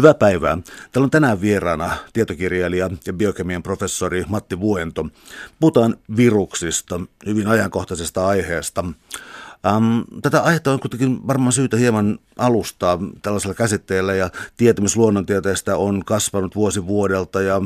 Hyvää päivää. Täällä on tänään vieraana tietokirjailija ja biokemian professori Matti Vuento. Puhutaan viruksista, hyvin ajankohtaisesta aiheesta. Ähm, tätä aihetta on kuitenkin varmaan syytä hieman alustaa tällaisella käsitteellä ja tietämys luonnontieteestä on kasvanut vuosi vuodelta ja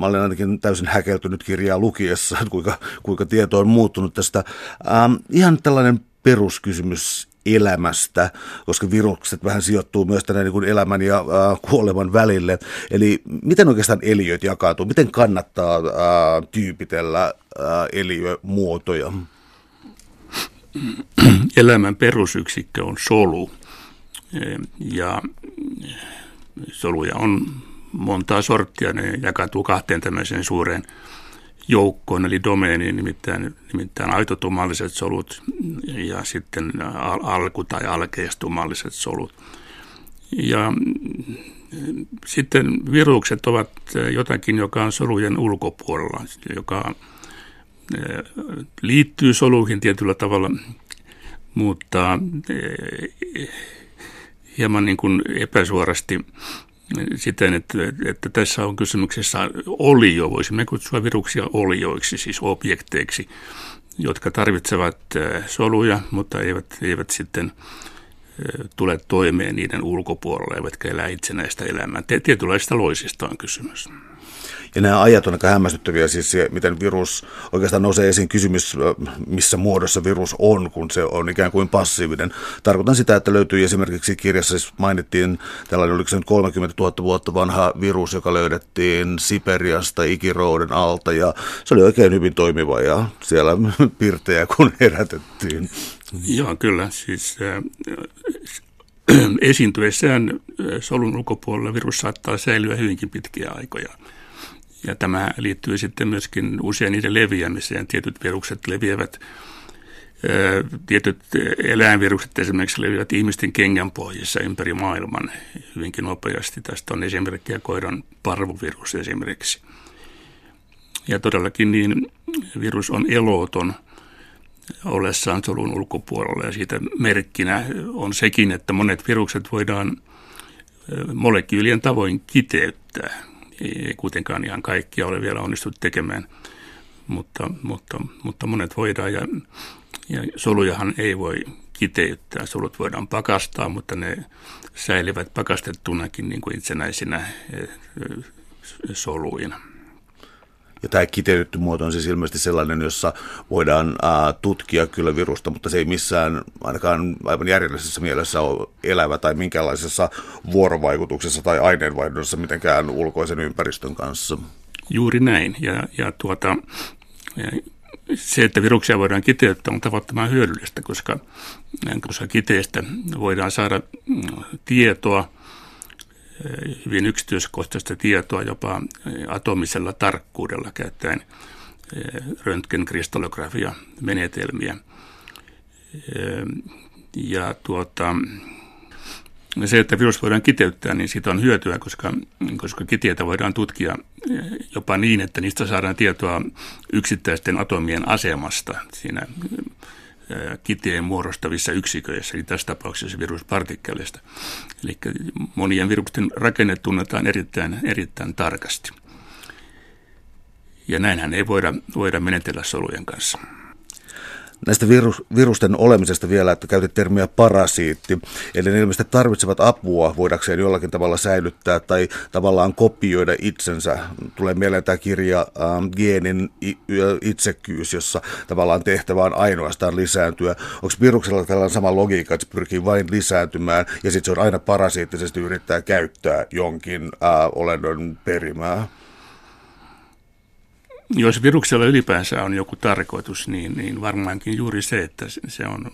mä olen ainakin täysin häkeltynyt kirjaa lukiessa, kuinka, kuinka tieto on muuttunut tästä. Ähm, ihan tällainen peruskysymys elämästä, koska virukset vähän sijoittuu myös tänne niin kuin elämän ja äh, kuoleman välille. Eli miten oikeastaan eliöt jakautuu? Miten kannattaa äh, tyypitellä äh, eliömuotoja? Elämän perusyksikkö on solu ja soluja on montaa sorttia. Ne jakautuu kahteen tämmöiseen suureen joukkoon, eli domeeniin, nimittäin, nimittäin aitotumalliset solut ja sitten alku- tai alkeistummalliset solut. Ja sitten virukset ovat jotakin, joka on solujen ulkopuolella, joka liittyy soluihin tietyllä tavalla, mutta hieman niin kuin epäsuorasti siten, että, että tässä on kysymyksessä olio, voisimme kutsua viruksia olioiksi, siis objekteiksi, jotka tarvitsevat soluja, mutta eivät, eivät sitten tule toimeen niiden ulkopuolella, eivätkä elää itsenäistä elämää. Tietynlaista loisista on kysymys. Ja nämä ajat on aika hämmästyttäviä, siis se, miten virus, oikeastaan nousee esiin kysymys, missä muodossa virus on, kun se on ikään kuin passiivinen. Tarkoitan sitä, että löytyy esimerkiksi kirjassa, siis mainittiin tällainen, oliko se nyt 30 000 vuotta vanha virus, joka löydettiin Siperiasta ikirouden alta, ja se oli oikein hyvin toimiva, ja siellä pirtejä kun herätettiin. Joo, kyllä. Siis äh, esiintyessään solun ulkopuolella virus saattaa säilyä hyvinkin pitkiä aikoja. Ja tämä liittyy sitten myöskin usein niiden leviämiseen. Tietyt virukset leviävät, tietyt eläinvirukset esimerkiksi leviävät ihmisten kengänpohjissa ympäri maailman hyvinkin nopeasti. Tästä on esimerkkiä koiran parvuvirus esimerkiksi. Ja todellakin niin virus on eloton ollessaan solun ulkopuolella ja siitä merkkinä on sekin, että monet virukset voidaan molekyylien tavoin kiteyttää ei kuitenkaan ihan kaikkia ole vielä onnistuttu tekemään, mutta, mutta, mutta monet voidaan ja, ja solujahan ei voi kiteyttää. Solut voidaan pakastaa, mutta ne säilyvät pakastettunakin niin kuin itsenäisinä eh, soluina. Ja tämä kiteytetty muoto on siis ilmeisesti sellainen, jossa voidaan ää, tutkia kyllä virusta, mutta se ei missään ainakaan aivan järjellisessä mielessä ole elävä tai minkäänlaisessa vuorovaikutuksessa tai aineenvaihdossa mitenkään ulkoisen ympäristön kanssa. Juuri näin. Ja, ja tuota, se, että viruksia voidaan kiteyttää, on tavattoman hyödyllistä, koska, koska kiteistä voidaan saada mm, tietoa – hyvin yksityiskohtaista tietoa jopa atomisella tarkkuudella käyttäen röntgenkristallografia menetelmiä. Ja tuota, se, että virus voidaan kiteyttää, niin siitä on hyötyä, koska, koska kiteitä voidaan tutkia jopa niin, että niistä saadaan tietoa yksittäisten atomien asemasta siinä kiteen muodostavissa yksiköissä, eli tässä tapauksessa viruspartikkeleista. Eli monien virusten rakenne tunnetaan erittäin, erittäin tarkasti. Ja näinhän ei voida, voida menetellä solujen kanssa näistä virus, virusten olemisesta vielä, että käytit termiä parasiitti. Eli ne ilmeisesti tarvitsevat apua voidakseen jollakin tavalla säilyttää tai tavallaan kopioida itsensä. Tulee mieleen tämä kirja ähm, Geenin itsekkyys, jossa tavallaan tehtävä on ainoastaan lisääntyä. Onko viruksella tällainen sama logiikka, että se pyrkii vain lisääntymään ja sitten se on aina parasiittisesti yrittää käyttää jonkin äh, olennon perimää? Jos viruksella ylipäänsä on joku tarkoitus, niin, niin varmaankin juuri se, että se on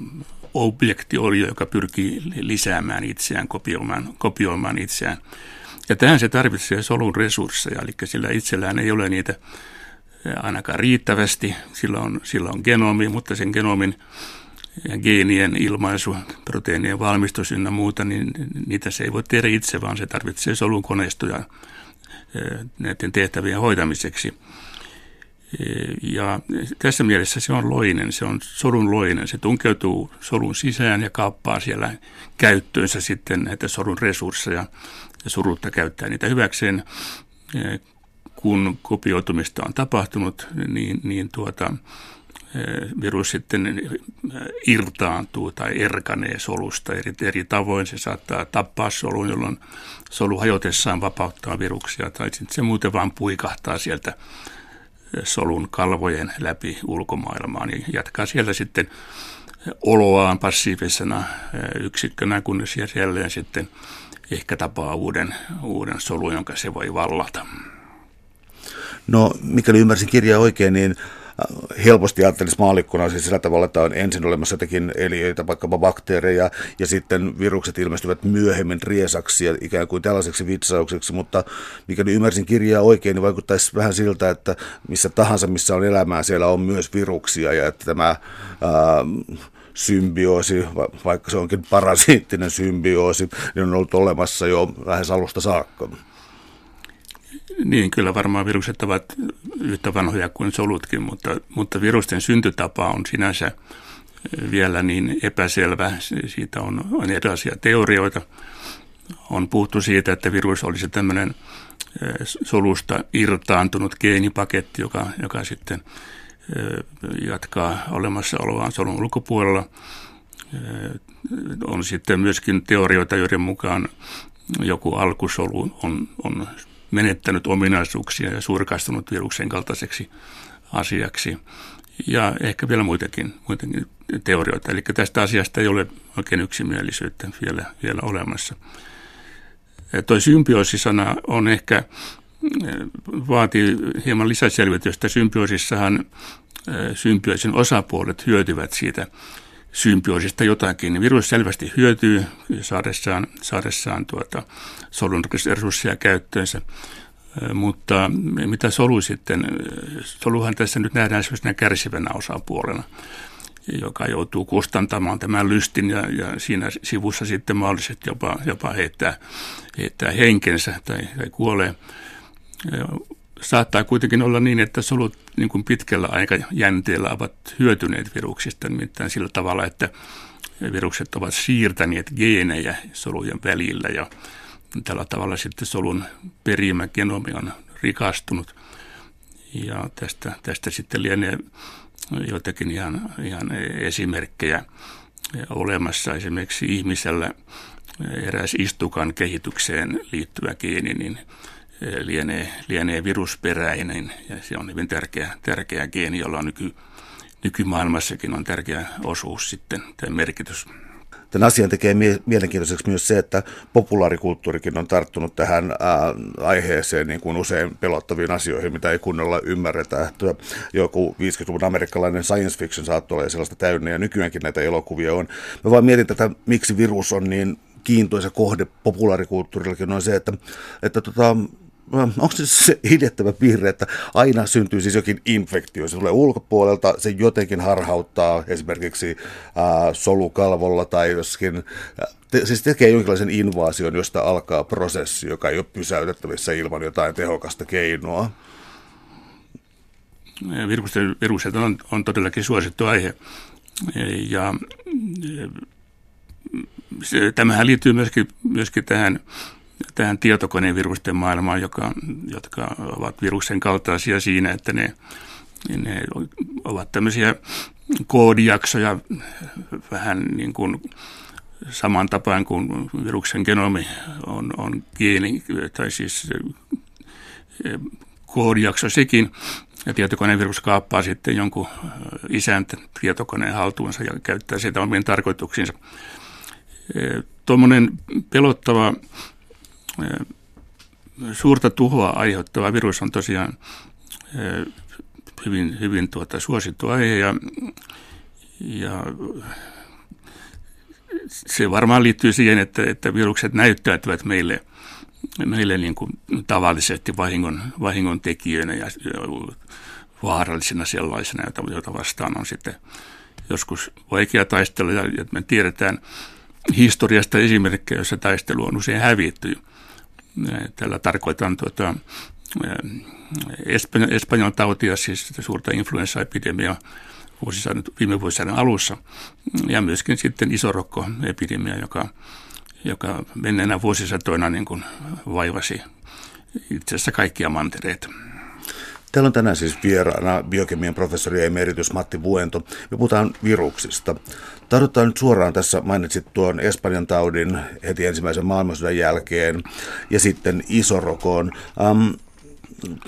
objektiolio, joka pyrkii lisäämään itseään, kopioimaan, kopioimaan itseään. Ja tähän se tarvitsee solun resursseja, eli sillä itsellään ei ole niitä ainakaan riittävästi. Sillä on, sillä on genomi, mutta sen genomin ja geenien ilmaisu, proteiinien valmistus ynnä muuta, niin niitä se ei voi tehdä itse, vaan se tarvitsee solun koneistoja näiden tehtävien hoitamiseksi. Ja tässä mielessä se on loinen, se on solun loinen. Se tunkeutuu solun sisään ja kaappaa siellä käyttöönsä sitten näitä solun resursseja ja surutta käyttää niitä hyväkseen. Kun kopioitumista on tapahtunut, niin, niin tuota, virus sitten irtaantuu tai erkanee solusta eri, eri tavoin. Se saattaa tappaa solun, jolloin solu hajotessaan vapauttaa viruksia, tai sitten se muuten vaan puikahtaa sieltä solun kalvojen läpi ulkomaailmaan ja jatkaa sieltä sitten oloaan passiivisena yksikkönä, kunnes jälleen sitten ehkä tapaa uuden, uuden solun, jonka se voi vallata. No, mikäli ymmärsin kirjaa oikein, niin helposti ajattelisi maalikkona siis sillä tavalla, että on ensin olemassa jotakin eliöitä, vaikkapa bakteereja, ja sitten virukset ilmestyvät myöhemmin riesaksi ja ikään kuin tällaiseksi vitsaukseksi, mutta mikäli ymmärsin kirjaa oikein, niin vaikuttaisi vähän siltä, että missä tahansa, missä on elämää, siellä on myös viruksia, ja että tämä ää, symbioosi, vaikka se onkin parasiittinen symbioosi, niin on ollut olemassa jo lähes alusta saakka. Niin, kyllä varmaan virukset ovat yhtä vanhoja kuin solutkin, mutta, mutta virusten syntytapa on sinänsä vielä niin epäselvä. Siitä on, on erilaisia teorioita. On puhuttu siitä, että virus olisi tämmöinen solusta irtaantunut geenipaketti, joka, joka sitten jatkaa olemassaoloaan solun ulkopuolella. On sitten myöskin teorioita, joiden mukaan joku alkusolu on, on menettänyt ominaisuuksia ja surkastunut viruksen kaltaiseksi asiaksi. Ja ehkä vielä muitakin, muitakin teorioita. Eli tästä asiasta ei ole oikein yksimielisyyttä vielä, vielä olemassa. Tuo symbioosisana on ehkä, vaatii hieman lisäselvitystä. Symbioosissahan symbioosin osapuolet hyötyvät siitä symbioosista jotakin, niin virus selvästi hyötyy saadessaan, saadessaan tuota solun resursseja käyttöönsä. Mutta mitä solu sitten, soluhan tässä nyt nähdään sellaisena kärsivänä osapuolena, joka joutuu kustantamaan tämän lystin ja, ja siinä sivussa sitten mahdollisesti jopa, jopa heittää, heittää henkensä tai, tai kuolee saattaa kuitenkin olla niin, että solut niin kuin pitkällä aikajänteellä ovat hyötyneet viruksista, nimittäin sillä tavalla, että virukset ovat siirtäneet geenejä solujen välillä ja tällä tavalla sitten solun perimä genomi on rikastunut. Ja tästä, tästä sitten lienee joitakin ihan, ihan esimerkkejä olemassa. Esimerkiksi ihmisellä eräs istukan kehitykseen liittyvä geeni, niin lienee, lienee virusperäinen ja se on hyvin tärkeä, tärkeä geeni, jolla on nyky, nykymaailmassakin on tärkeä osuus sitten, tämä merkitys. Tämän asian tekee mie- mielenkiintoiseksi myös se, että populaarikulttuurikin on tarttunut tähän ää, aiheeseen niin kuin usein pelottaviin asioihin, mitä ei kunnolla ymmärretä. Että joku 50-luvun amerikkalainen science fiction saattoi olla sellaista täynnä, ja nykyäänkin näitä elokuvia on. Mä vaan mietin tätä, miksi virus on niin kiintoisa kohde populaarikulttuurillakin, on se, että, että tota, onko se se piirre, että aina syntyy siis jokin infektio, se tulee ulkopuolelta, se jotenkin harhauttaa esimerkiksi ää, solukalvolla tai joskin, te, siis tekee jonkinlaisen invaasion, josta alkaa prosessi, joka ei ole pysäytettävissä ilman jotain tehokasta keinoa. Virukset on, on todellakin suosittu aihe ja se, tämähän liittyy myöskin, myöskin tähän tähän tietokonevirusten maailmaan, joka, jotka ovat viruksen kaltaisia siinä, että ne, ne ovat tämmöisiä koodijaksoja vähän niin kuin saman tapaan kuin viruksen genomi on, on geeni, tai siis eh, koodijakso sekin, ja tietokonevirus kaappaa sitten jonkun isäntä tietokoneen haltuunsa ja käyttää sitä omiin tarkoituksiinsa. Eh, tuommoinen pelottava suurta tuhoa aiheuttava virus on tosiaan hyvin, hyvin tuota, suosittu aihe ja, ja se varmaan liittyy siihen, että, että virukset näyttäytyvät meille, meille niin kuin tavallisesti vahingon, vahingon tekijöinä ja vaarallisena sellaisena, jota, jota vastaan on sitten joskus vaikea taistella. Ja me tiedetään historiasta esimerkkejä, joissa taistelu on usein hävitty. Tällä tarkoitan tuota, Espanjan tautia, siis suurta influenssaepidemiaa vuosisadan, viime vuosisadan alussa, ja myöskin sitten isorokkoepidemia, joka, joka menneenä vuosisatoina niin kuin vaivasi itse asiassa kaikkia mantereita. Täällä on tänään siis vieraana biokemian professori emeritus Matti Vuento. Me puhutaan viruksista. Tartutaan nyt suoraan tässä, mainitsit tuon Espanjan taudin heti ensimmäisen maailmansodan jälkeen ja sitten isorokoon. Um,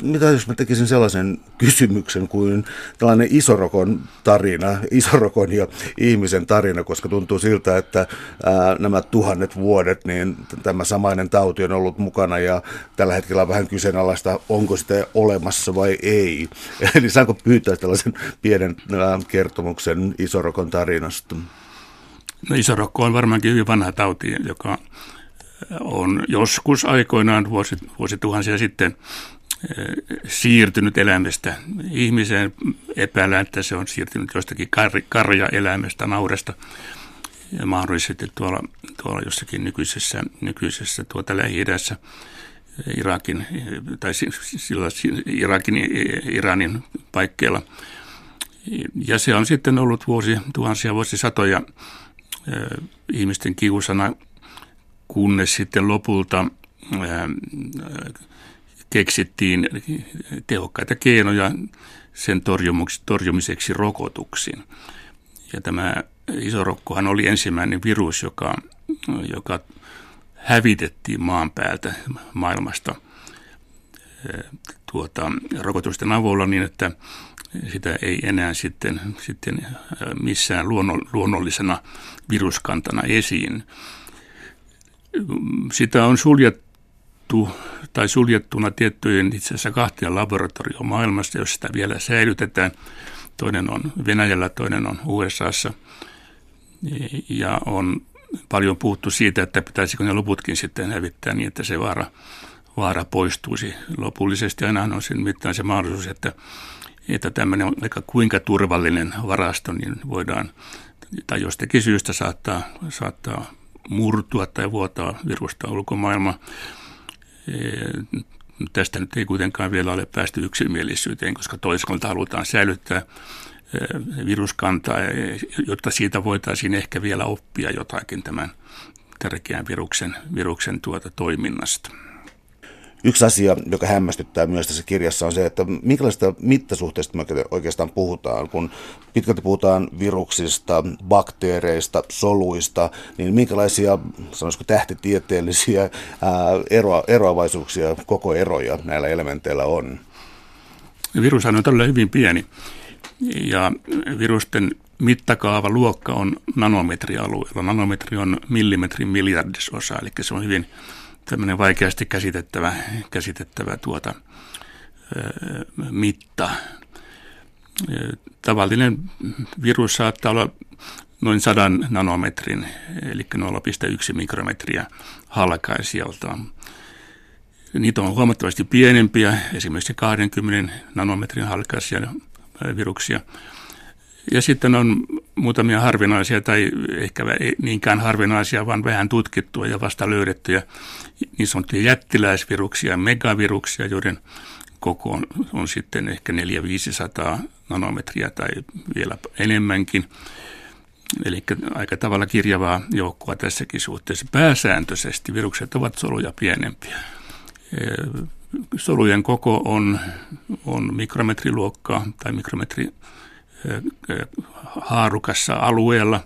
mitä jos mä tekisin sellaisen kysymyksen kuin tällainen isorokon tarina, isorokon ja ihmisen tarina, koska tuntuu siltä, että ää, nämä tuhannet vuodet, niin tämä samainen tauti on ollut mukana ja tällä hetkellä on vähän kyseenalaista, onko sitä olemassa vai ei. Eli saanko pyytää tällaisen pienen ää, kertomuksen isorokon tarinasta? No isorokko on varmaankin hyvin vanha tauti, joka on joskus aikoinaan vuosituhansia sitten siirtynyt eläimestä ihmiseen. Epäillään, että se on siirtynyt jostakin kar- karjaeläimestä, nauresta ja mahdollisesti tuolla, tuolla jossakin nykyisessä, nykyisessä tuota Lähi-idässä, Irakin, tai sillä Irakin, Iranin paikkeilla. Ja se on sitten ollut vuosi, tuhansia vuosisatoja ihmisten kiusana, kunnes sitten lopulta keksittiin tehokkaita keinoja sen torjumiseksi rokotuksiin. Ja tämä isorokkohan oli ensimmäinen virus, joka, joka hävitettiin maan päältä maailmasta tuota, rokotusten avulla niin, että sitä ei enää sitten, sitten missään luonnollisena viruskantana esiin. Sitä on suljettu tai suljettuna tiettyjen itse asiassa kahtia laboratorioon maailmassa, jos sitä vielä säilytetään. Toinen on Venäjällä, toinen on USAssa. Ja on paljon puhuttu siitä, että pitäisikö ne loputkin sitten hävittää niin, että se vaara, vaara poistuisi lopullisesti. Aina on siinä mittaan se mahdollisuus, että, että tämmöinen aika kuinka turvallinen varasto, niin voidaan, tai jostakin syystä saattaa, saattaa murtua tai vuotaa virusta ulkomaailmaan. Tästä nyt ei kuitenkaan vielä ole päästy yksimielisyyteen, koska toisaalta halutaan säilyttää viruskantaa, jotta siitä voitaisiin ehkä vielä oppia jotakin tämän tärkeän viruksen, viruksen tuota toiminnasta. Yksi asia, joka hämmästyttää myös tässä kirjassa on se, että minkälaista mittasuhteista me oikeastaan puhutaan. Kun pitkälti puhutaan viruksista, bakteereista, soluista, niin minkälaisia, sanoisiko tähtitieteellisiä ää, eroa, eroavaisuuksia, koko eroja näillä elementeillä on? Virushan on todella hyvin pieni ja virusten mittakaava luokka on nanometrialueella. Nanometri on millimetrin miljardisosa, eli se on hyvin tämmöinen vaikeasti käsitettävä, käsitettävä tuota, mitta. Tavallinen virus saattaa olla noin sadan nanometrin, eli 0,1 mikrometriä halkaisijaltaan. Niitä on huomattavasti pienempiä, esimerkiksi 20 nanometrin halkaisia viruksia. Ja sitten on muutamia harvinaisia tai ehkä ei niinkään harvinaisia, vaan vähän tutkittua ja vasta löydettyjä niin sanottuja jättiläisviruksia, megaviruksia, joiden koko on, on sitten ehkä 400-500 nanometriä tai vielä enemmänkin. Eli aika tavalla kirjavaa joukkoa tässäkin suhteessa. Pääsääntöisesti virukset ovat soluja pienempiä. Solujen koko on, on mikrometriluokkaa tai mikrometri haarukassa alueella.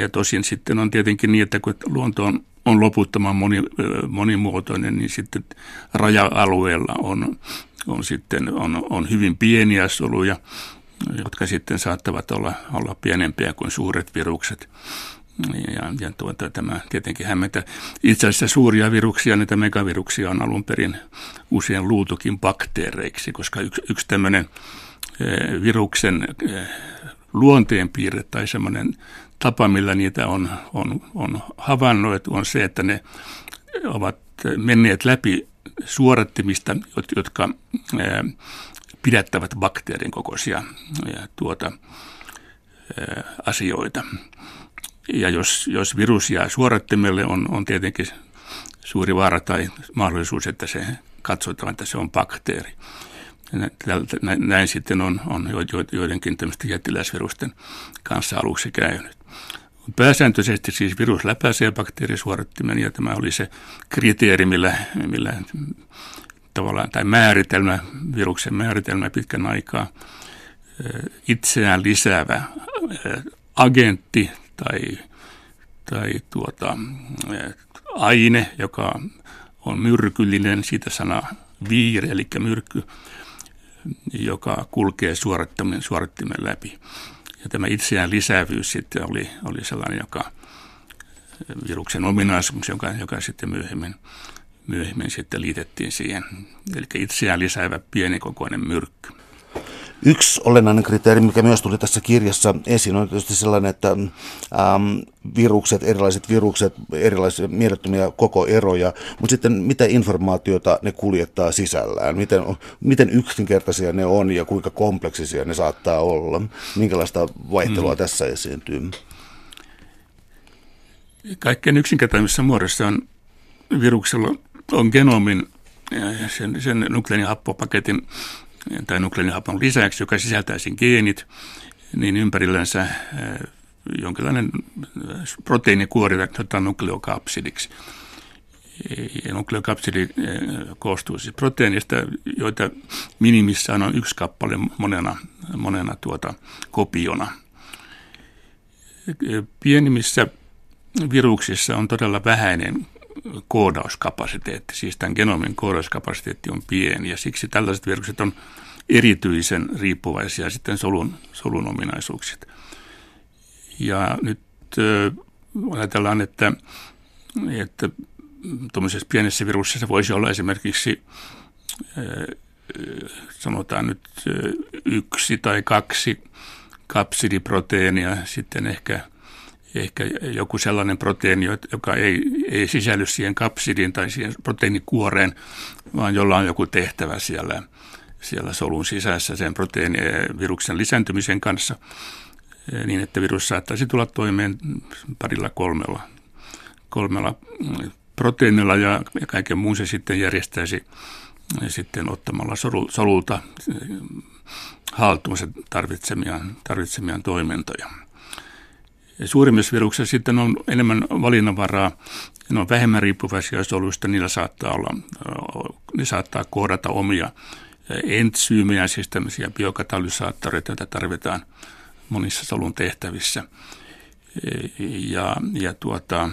Ja tosin sitten on tietenkin niin, että kun luonto on, on loputtoman moni, monimuotoinen, niin sitten raja-alueella on, on, sitten, on, on hyvin pieniä soluja, jotka sitten saattavat olla, olla pienempiä kuin suuret virukset. Ja, ja tuota, tämä tietenkin hämmentä. Itse asiassa suuria viruksia, näitä megaviruksia on alun perin usein luutukin bakteereiksi, koska yksi, yksi tämmöinen viruksen eh, luonteenpiirre tai semmoinen tapa, millä niitä on, on, on havainnoitu, on se, että ne ovat menneet läpi suorattimista, jotka eh, pidättävät bakteerin kokoisia tuota, asioita. Ja jos, jos virus jää suorattimelle, on, on tietenkin suuri vaara tai mahdollisuus, että se katsotaan, että se on bakteeri. Näin sitten on, on joidenkin tämmöisten jättiläisvirusten kanssa aluksi käynyt. Pääsääntöisesti siis virus läpäisee bakteerisuorittimen ja tämä oli se kriteeri, millä, millä tavallaan, tai määritelmä, viruksen määritelmä pitkän aikaa itseään lisäävä agentti tai, tai tuota, aine, joka on myrkyllinen, siitä sana viire, eli myrkky, joka kulkee suorittimen, suorittimen läpi. Ja tämä itseään lisäävyys sitten oli, oli sellainen, joka viruksen ominaisuus, joka, joka sitten myöhemmin, myöhemmin sitten liitettiin siihen. Eli itseään lisäävä pienikokoinen myrkky. Yksi olennainen kriteeri, mikä myös tuli tässä kirjassa esiin, on tietysti sellainen, että äm, virukset, erilaiset virukset, erilaisia mielettömiä koko eroja, mutta sitten mitä informaatiota ne kuljettaa sisällään, miten, miten yksinkertaisia ne on ja kuinka kompleksisia ne saattaa olla, minkälaista vaihtelua hmm. tässä esiintyy. Kaikkein yksinkertaisemmissa muodossa on viruksella on genomin sen, sen nukleinihappopaketin tai nukleonihapon lisäksi, joka sisältää sen geenit, niin ympärillänsä äh, jonkinlainen äh, proteiinikuori katsotaan nukleokapsidiksi. Ja nukleokapsidi äh, koostuu siis proteiinista, joita minimissään on yksi kappale monena, monena tuota kopiona. Pienimmissä viruksissa on todella vähäinen koodauskapasiteetti, siis tämän genomin koodauskapasiteetti on pieni ja siksi tällaiset virukset on erityisen riippuvaisia sitten solun, solun ominaisuuksista. Ja nyt äh, ajatellaan, että, että tuollaisessa pienessä viruksessa voisi olla esimerkiksi äh, sanotaan nyt yksi tai kaksi kapsidiproteiinia, sitten ehkä ehkä joku sellainen proteiini, joka ei, ei sisälly siihen kapsidiin tai siihen proteiinikuoreen, vaan jolla on joku tehtävä siellä, siellä solun sisässä sen proteiiniviruksen lisääntymisen kanssa, niin että virus saattaisi tulla toimeen parilla kolmella, kolmella proteiinilla ja kaiken muun se sitten järjestäisi sitten ottamalla solulta haltuunsa tarvitsemiaan, tarvitsemiaan toimintoja. Suurimmissa viruksissa sitten on enemmän valinnanvaraa, ne on vähemmän riippuvaisia soluista, niillä saattaa olla, ne saattaa kohdata omia entsyymejä, siis tämmöisiä biokatalysaattoreita, joita tarvitaan monissa solun tehtävissä. Ja, ja tuota,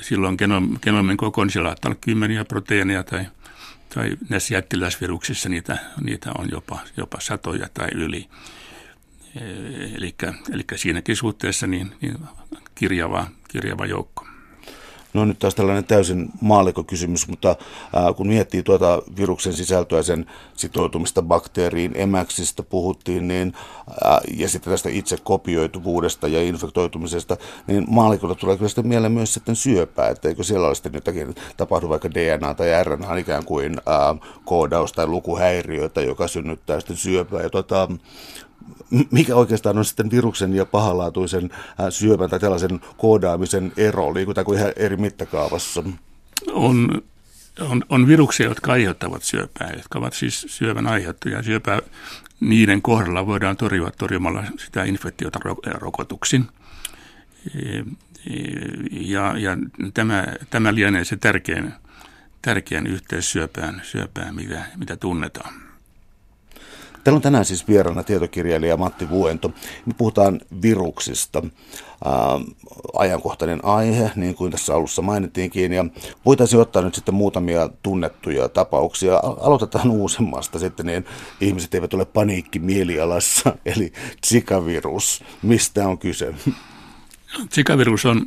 silloin genom, genomin koko, niin siellä saattaa olla kymmeniä proteiineja tai, tai näissä jättiläisviruksissa niitä, niitä on jopa, jopa satoja tai yli. Eli, eli siinäkin suhteessa niin, niin kirjava, kirjava joukko. No nyt taas tällainen täysin maallikokysymys, mutta kun miettii tuota viruksen sisältöä, sen sitoutumista bakteeriin, emäksistä puhuttiin, niin, ja sitten tästä itse kopioituvuudesta ja infektoitumisesta, niin maallikolle tulee kyllä sitten mieleen myös sitten syöpää, että eikö siellä ole sitten jotakin tapahdu vaikka DNA tai RNA ikään kuin ää, koodaus tai lukuhäiriöitä, joka synnyttää sitten syöpää. Ja tuota, mikä oikeastaan on sitten viruksen ja pahalaatuisen äh, syövän tai tällaisen koodaamisen ero? Liikutaanko ihan eri mittakaavassa? On, on, on viruksia, jotka aiheuttavat syöpää, jotka ovat siis syövän aiheuttajia. Syöpää niiden kohdalla voidaan torjua torjumalla sitä infektiota rokotuksin. Ja, ja tämä, tämä lienee se tärkein, tärkein yhteys syöpään, syöpään mitä, mitä tunnetaan. Täällä on tänään siis vieraana tietokirjailija Matti Vuento. Me puhutaan viruksista. Ää, ajankohtainen aihe, niin kuin tässä alussa mainittiinkin, ja voitaisiin ottaa nyt sitten muutamia tunnettuja tapauksia. Aloitetaan uusimmasta sitten, niin ihmiset eivät ole paniikki mielialassa, eli Zika-virus. Mistä on kyse? Zika-virus on,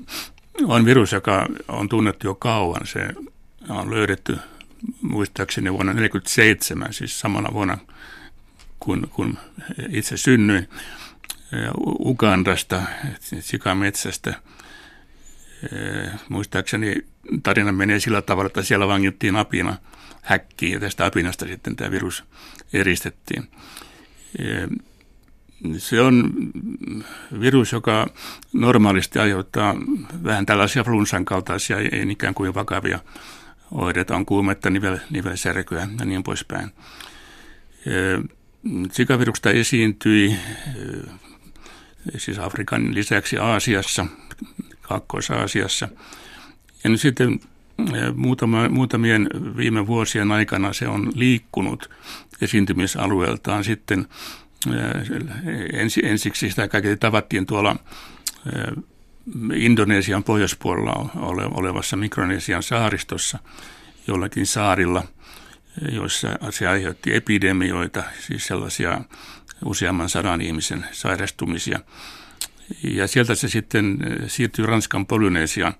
on virus, joka on tunnettu jo kauan. Se on löydetty muistaakseni vuonna 1947, siis samana vuonna kun, kun itse synnyin Ugandasta, sikametsästä. Muistaakseni tarina menee sillä tavalla, että siellä vangittiin apina häkkiin ja tästä apinasta sitten tämä virus eristettiin. Se on virus, joka normaalisti aiheuttaa vähän tällaisia flunssan kaltaisia, ei ikään kuin vakavia oireita on kuumetta, nivel, nivelsärkyä ja niin poispäin. Sikavirusta esiintyi siis Afrikan lisäksi Aasiassa, Kaakkois-Aasiassa. Ja nyt sitten muutama, muutamien viime vuosien aikana se on liikkunut esiintymisalueeltaan sitten ensi, ensiksi sitä kaikkea tavattiin tuolla Indonesian pohjoispuolella olevassa Mikronesian saaristossa jollakin saarilla, joissa se aiheutti epidemioita, siis sellaisia useamman sadan ihmisen sairastumisia. Ja sieltä se sitten siirtyi Ranskan Polynesian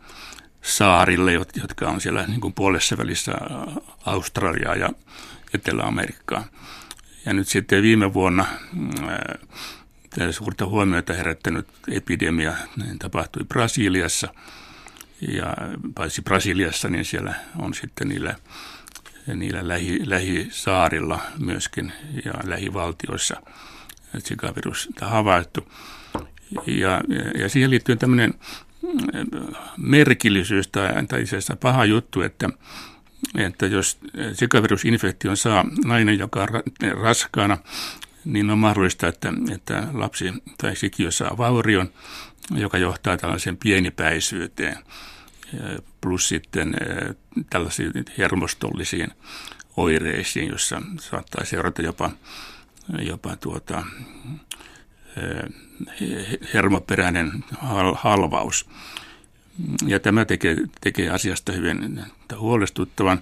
saarille, jotka on siellä niin kuin puolessa välissä Australiaa ja Etelä-Amerikkaa. Ja nyt sitten viime vuonna tämä suurta huomiota herättänyt epidemia niin tapahtui Brasiliassa. Ja paitsi Brasiliassa, niin siellä on sitten niillä, niillä lähi, lähisaarilla myöskin ja lähivaltioissa Zika-virus havaittu. Ja, ja siihen liittyy tämmöinen merkillisyys tai, tai itse paha juttu, että, että jos sikavirusinfektion saa nainen, joka on raskaana, niin on mahdollista, että, että lapsi tai sikiö saa vaurion, joka johtaa tällaiseen pienipäisyyteen, plus sitten tällaisiin hermostollisiin oireisiin, jossa saattaa seurata jopa, jopa tuota, hermoperäinen halvaus. Ja tämä tekee, tekee asiasta hyvin huolestuttavan.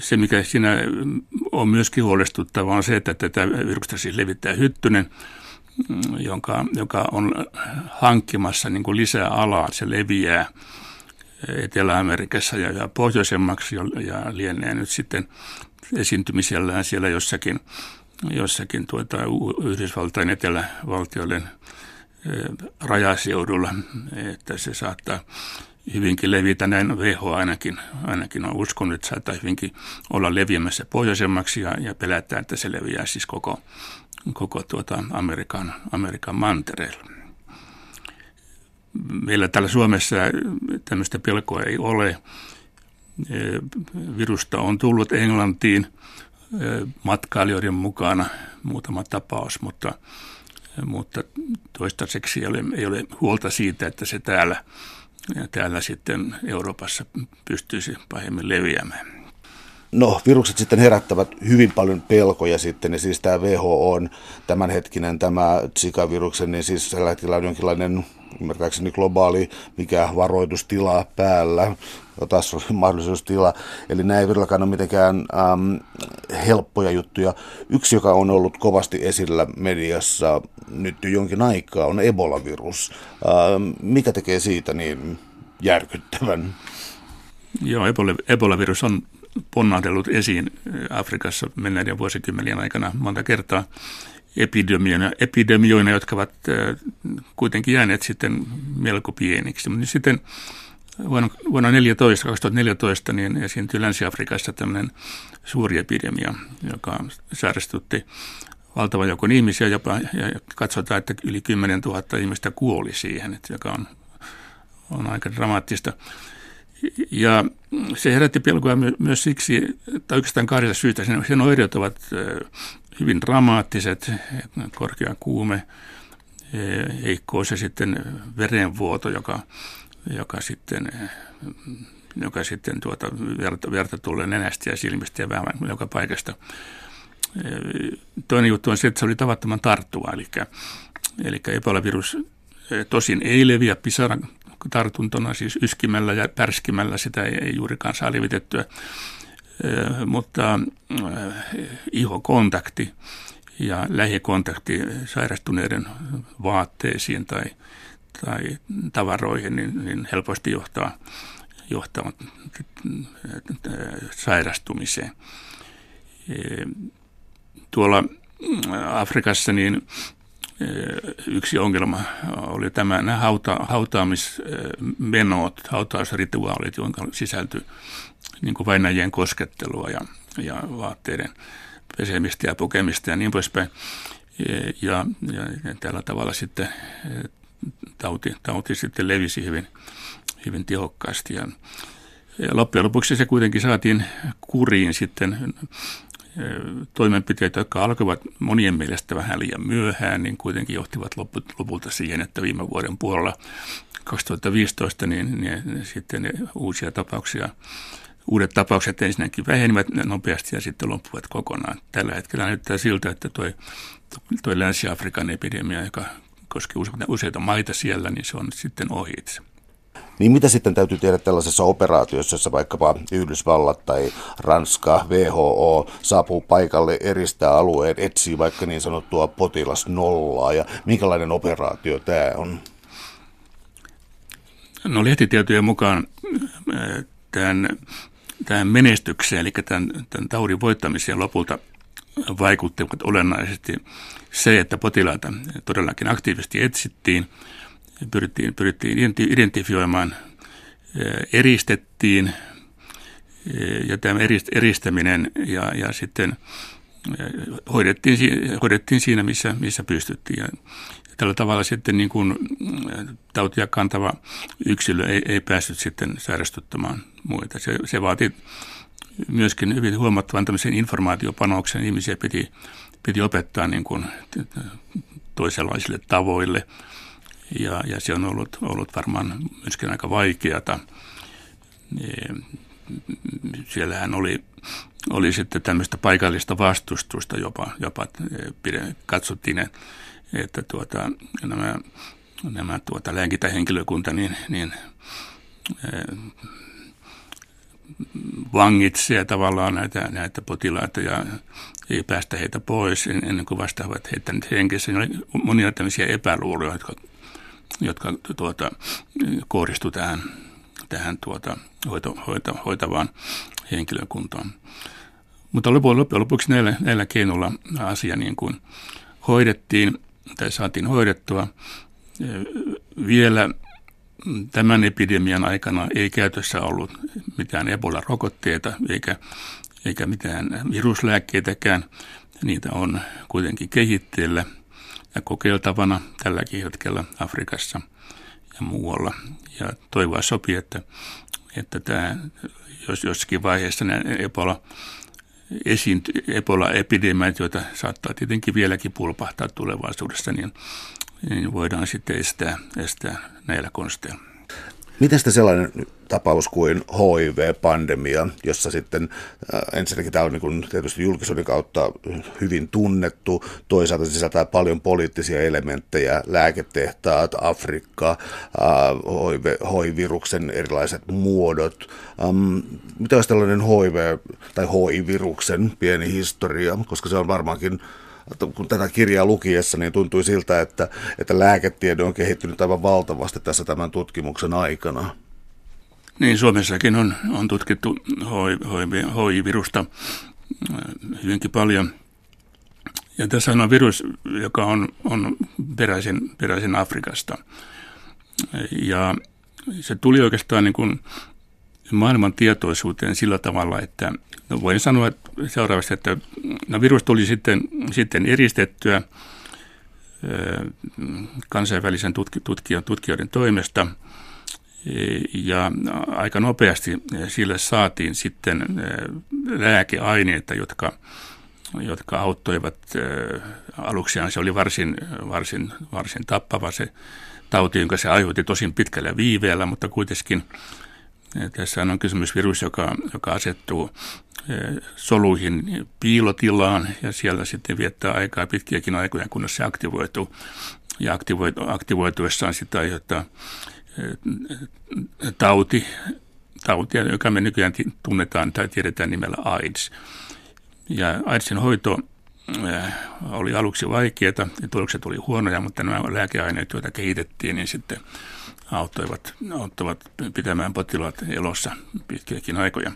Se, mikä siinä on myöskin huolestuttavaa, on se, että tätä virusta siis levittää hyttynen, jonka, joka on hankkimassa niin kuin lisää alaa. Se leviää Etelä-Amerikassa ja, ja pohjoisemmaksi ja lienee nyt sitten esiintymisellään siellä jossakin, jossakin tuota Yhdysvaltain etelävaltioiden rajaseudulla, että se saattaa hyvinkin levitä, näin WHO ainakin, ainakin on uskonut, että saattaa hyvinkin olla leviämässä pohjoisemmaksi ja, ja pelätään, että se leviää siis koko, koko tuota Amerikan, Amerikan mantereella. Meillä täällä Suomessa tämmöistä pelkoa ei ole. Virusta on tullut Englantiin matkailijoiden mukana muutama tapaus, mutta, mutta toistaiseksi ei ole, ei ole huolta siitä, että se täällä, täällä sitten Euroopassa pystyisi pahemmin leviämään. No, virukset sitten herättävät hyvin paljon pelkoja sitten, ja siis tämä WHO on tämänhetkinen tämä Zika-viruksen, niin siis tällä hetkellä on jonkinlainen ymmärtääkseni globaali, mikä varoitustila päällä, taas mahdollisuustila. Eli nämä ei todellakaan ole mitenkään äm, helppoja juttuja. Yksi, joka on ollut kovasti esillä mediassa nyt jo jonkin aikaa, on Ebola-virus. Ähm, mikä tekee siitä niin järkyttävän? Joo, Ebola-virus on ponnahdellut esiin Afrikassa menneiden vuosikymmenien aikana monta kertaa epidemioina, epidemioina jotka ovat kuitenkin jääneet sitten melko pieniksi. Mutta sitten vuonna, vuonna 14, 2014 niin esiintyi Länsi-Afrikassa tämmöinen suuri epidemia, joka sairastutti valtavan joukon ihmisiä jopa, ja katsotaan, että yli 10 000 ihmistä kuoli siihen, joka on, on aika dramaattista. Ja se herätti pelkoa myös siksi, tai oikeastaan kahdesta syystä. Sen oireet ovat hyvin dramaattiset, korkea kuume, heikkous ja sitten verenvuoto, joka, joka sitten, joka sitten tuota verta, verta tulee nenästä ja silmistä ja vähän joka paikasta. Toinen juttu on se, että se oli tavattoman tarttuva, eli, eli Ebola-virus tosin ei leviä pisaran tartuntona, siis yskimällä ja pärskimällä sitä ei, ei juurikaan saa levitettyä mutta ihokontakti ja lähikontakti sairastuneiden vaatteisiin tai, tai tavaroihin niin, niin helposti johtaa, johtaa sairastumiseen. Tuolla Afrikassa niin yksi ongelma oli tämä nämä hauta, hautaamismenot, hautausrituaalit, jonka sisältyi niin kuin vainajien koskettelua ja, ja vaatteiden pesemistä ja pukemista ja niin poispäin. Ja, ja, ja tällä tavalla sitten tauti, tauti sitten levisi hyvin, hyvin tehokkaasti. Ja, ja loppujen lopuksi se kuitenkin saatiin kuriin sitten toimenpiteitä, jotka alkoivat monien mielestä vähän liian myöhään, niin kuitenkin johtivat lopulta siihen, että viime vuoden puolella 2015 niin, niin sitten uusia tapauksia uudet tapaukset ensinnäkin vähenivät nopeasti ja sitten loppuvat kokonaan. Tällä hetkellä näyttää siltä, että tuo toi Länsi-Afrikan epidemia, joka koskee useita maita siellä, niin se on sitten ohi itse. Niin mitä sitten täytyy tehdä tällaisessa operaatiossa, jossa vaikkapa Yhdysvallat tai Ranska, WHO saapuu paikalle, eristää alueen, etsii vaikka niin sanottua potilasnollaa ja minkälainen operaatio tämä on? No lehtitietojen mukaan tämän, tämän menestykseen, eli tämän, tämän taudin voittamiseen lopulta vaikuttivat olennaisesti se, että potilaita todellakin aktiivisesti etsittiin, pyrittiin, pyrittiin identifioimaan, eristettiin ja tämä eristäminen ja, ja sitten hoidettiin, hoidettiin siinä, missä, missä pystyttiin. Ja tällä tavalla sitten niin kuin tautia kantava yksilö ei, ei päässyt sitten sairastuttamaan muita. Se, se vaati myöskin hyvin huomattavan tämmöisen informaatiopanoksen. Ihmisiä piti, piti opettaa niin kuin toisenlaisille tavoille ja, ja se on ollut, ollut varmaan myöskin aika vaikeata. Siellähän oli, oli sitten tämmöistä paikallista vastustusta jopa, jopa katsottiin, että tuota, nämä, nämä tuota, lääkintähenkilökunta niin, niin vangitsee tavallaan näitä, näitä potilaita ja ei päästä heitä pois ennen kuin vasta ovat heittäneet henkensä. Oli monia tämmöisiä epäluuloja, jotka, jotka tuota, kohdistuivat tähän, tähän tuota, hoito, hoito, hoitavaan henkilökuntaan. Mutta loppujen lopuksi näillä, näillä keinoilla asia niin kuin hoidettiin tai saatiin hoidettua. Vielä tämän epidemian aikana ei käytössä ollut mitään Ebola-rokotteita eikä, eikä mitään viruslääkkeitäkään. Niitä on kuitenkin kehitteillä ja kokeiltavana tälläkin hetkellä Afrikassa ja muualla. Ja toivoa sopii, että, että tämä, jos jossakin vaiheessa nämä Ebola Ebola-epidemiat, joita saattaa tietenkin vieläkin pulpahtaa tulevaisuudessa, niin niin voidaan sitten estää, estää näillä konsteilla. Miten sitten sellainen tapaus kuin HIV-pandemia, jossa sitten äh, ensinnäkin tämä on niin kuin tietysti julkisuuden kautta hyvin tunnettu, toisaalta sisältää paljon poliittisia elementtejä, lääketehtaat, Afrikka, äh, HIV, HIV-viruksen erilaiset muodot. Ähm, mitä olisi tällainen HIV- tai HIV-viruksen pieni historia, koska se on varmaankin kun tätä kirjaa lukiessa, niin tuntui siltä, että, että lääketiede on kehittynyt aivan valtavasti tässä tämän tutkimuksen aikana. Niin, Suomessakin on, on tutkittu HIV-virusta äh, hyvinkin paljon. Ja tässä on virus, joka on, on peräisin, peräisin Afrikasta. Ja se tuli oikeastaan niin kuin maailman tietoisuuteen sillä tavalla, että no voin sanoa että seuraavasti, että no virus tuli sitten, sitten eristettyä kansainvälisen tutki, tutkijoiden toimesta ja aika nopeasti sille saatiin sitten lääkeaineita, jotka, jotka auttoivat aluksiaan. Se oli varsin, varsin, varsin tappava se tauti, jonka se aiheutti tosin pitkällä viiveellä, mutta kuitenkin tässä on kysymys virus, joka, joka asettuu soluihin piilotilaan ja siellä sitten viettää aikaa pitkiäkin aikoja, kunnes se aktivoituu. Ja aktivoituessaan sitä aiheuttaa eh, tauti, tautia, joka me nykyään tunnetaan tai tiedetään nimellä AIDS. Ja AIDSin hoito eh, oli aluksi vaikeaa ja tulokset oli huonoja, mutta nämä lääkeaineet, joita kehitettiin, niin sitten auttoivat, auttoivat pitämään potilaat elossa pitkiäkin aikoja.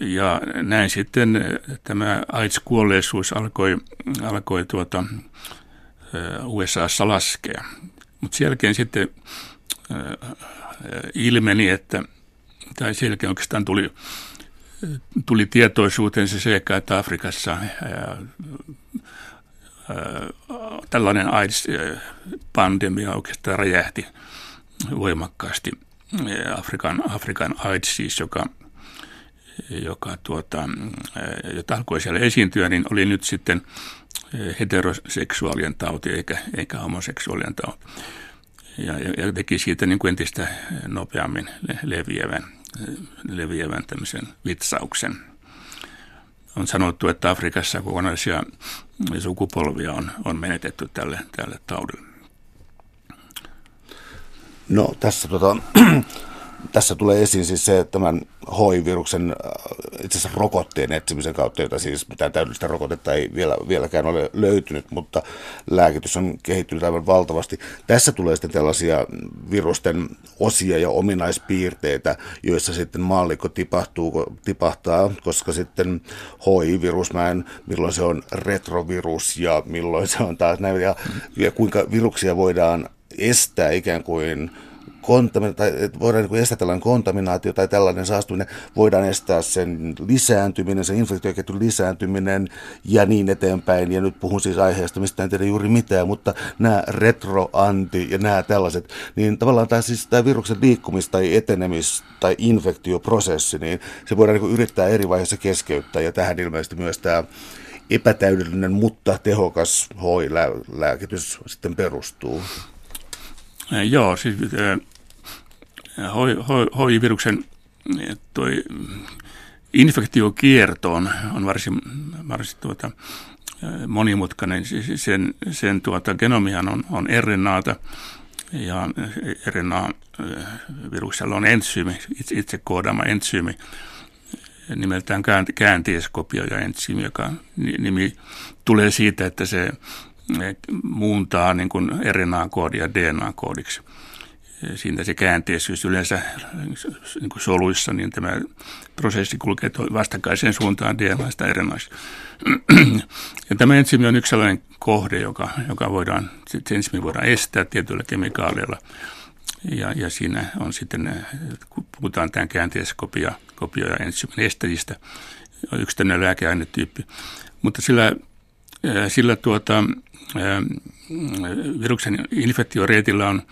Ja näin sitten tämä AIDS-kuolleisuus alkoi, alkoi tuota, USAssa laskea. Mutta sen jälkeen sitten ilmeni, että, tai sen jälkeen oikeastaan tuli, tuli tietoisuuteen se seikka, että Afrikassa tällainen AIDS-pandemia oikeastaan räjähti, voimakkaasti. Afrikan, Afrikan AIDS siis, joka, joka tuota, jota alkoi siellä esiintyä, niin oli nyt sitten heteroseksuaalien tauti eikä, eikä homoseksuaalien tauti. Ja, ja teki siitä niin kuin entistä nopeammin leviävän, leviävän tämmöisen vitsauksen. On sanottu, että Afrikassa kokonaisia sukupolvia on, on menetetty tälle, tälle taudille. No tässä tota, tässä tulee esiin siis se, että tämän HIV-viruksen äh, itse asiassa rokotteen etsimisen kautta, jota siis mitään täydellistä rokotetta ei vielä, vieläkään ole löytynyt, mutta lääkitys on kehittynyt aivan valtavasti. Tässä tulee sitten tällaisia virusten osia ja ominaispiirteitä, joissa sitten maallikko tipahtuu, tipahtaa, koska sitten HIV-virus, mä en, milloin se on retrovirus ja milloin se on taas näin, ja, ja kuinka viruksia voidaan estää ikään kuin kontamina- tai että voidaan niin estää tällainen kontaminaatio tai tällainen saastuminen, voidaan estää sen lisääntyminen, sen infektioketjun lisääntyminen ja niin eteenpäin. Ja nyt puhun siis aiheesta, mistä en tiedä juuri mitään, mutta nämä retroanti ja nämä tällaiset, niin tavallaan tämä, siis tämä viruksen liikkumis- tai etenemis- tai infektioprosessi, niin se voidaan niin yrittää eri vaiheissa keskeyttää ja tähän ilmeisesti myös tämä epätäydellinen, mutta tehokas hoilääkitys sitten perustuu. Joo, siis HIV-viruksen toi infektiokierto on, on varsin, varsin tuota, monimutkainen. Sen, sen tuota, genomihan on, on RNAta ja RNA-viruksella on entsyymi, itse, itse koodaama entsyymi, nimeltään ja entsyymi, joka nimi tulee siitä, että se muuntaa niin RNA-koodia DNA-koodiksi siitä se käänteisyys yleensä niin kuin soluissa, niin tämä prosessi kulkee vastakkaiseen suuntaan DNAsta RNAista. Ja tämä ensimi on yksi sellainen kohde, joka, joka voidaan, ensimi voidaan estää tietyillä kemikaaleilla. Ja, ja siinä on sitten, kun puhutaan tämän käänteiskopia kopio ja ensimin estäjistä, yksi tämmöinen lääkeainetyyppi. Mutta sillä, sillä tuota, viruksen infektioreitillä on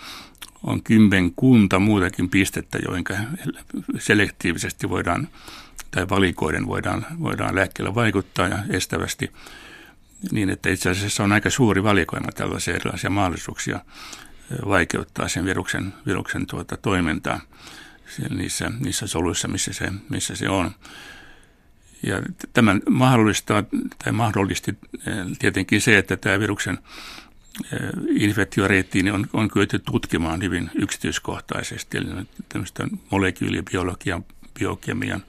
on kymmenkunta muutakin pistettä, joihin selektiivisesti voidaan tai valikoiden voidaan, voidaan lääkkeellä vaikuttaa ja estävästi niin, että itse asiassa on aika suuri valikoima tällaisia erilaisia mahdollisuuksia vaikeuttaa sen viruksen, viruksen tuota toimintaa niissä, niissä soluissa, missä se, missä se on. Ja tämän mahdollistaa, tai mahdollisti tietenkin se, että tämä viruksen infektioreittiin on, on kyetty tutkimaan hyvin yksityiskohtaisesti, eli tämmöistä molekyylibiologian, biokemian,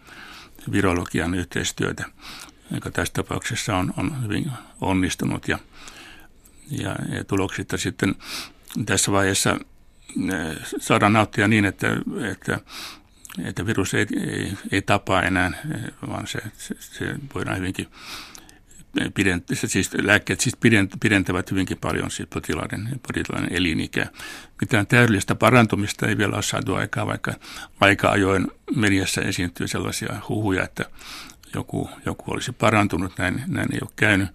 virologian yhteistyötä, joka tässä tapauksessa on, on hyvin onnistunut. Ja, ja, ja tuloksista sitten tässä vaiheessa saadaan nauttia niin, että, että, että virus ei, ei, ei tapaa enää, vaan se, se, se voidaan hyvinkin pident, siis lääkkeet siis pidentävät hyvinkin paljon siis potilaiden, potilaiden elinikää. Mitään täydellistä parantumista ei vielä ole saatu aikaa, vaikka aika ajoin mediassa esiintyy sellaisia huhuja, että joku, joku olisi parantunut. Näin, näin ei ole käynyt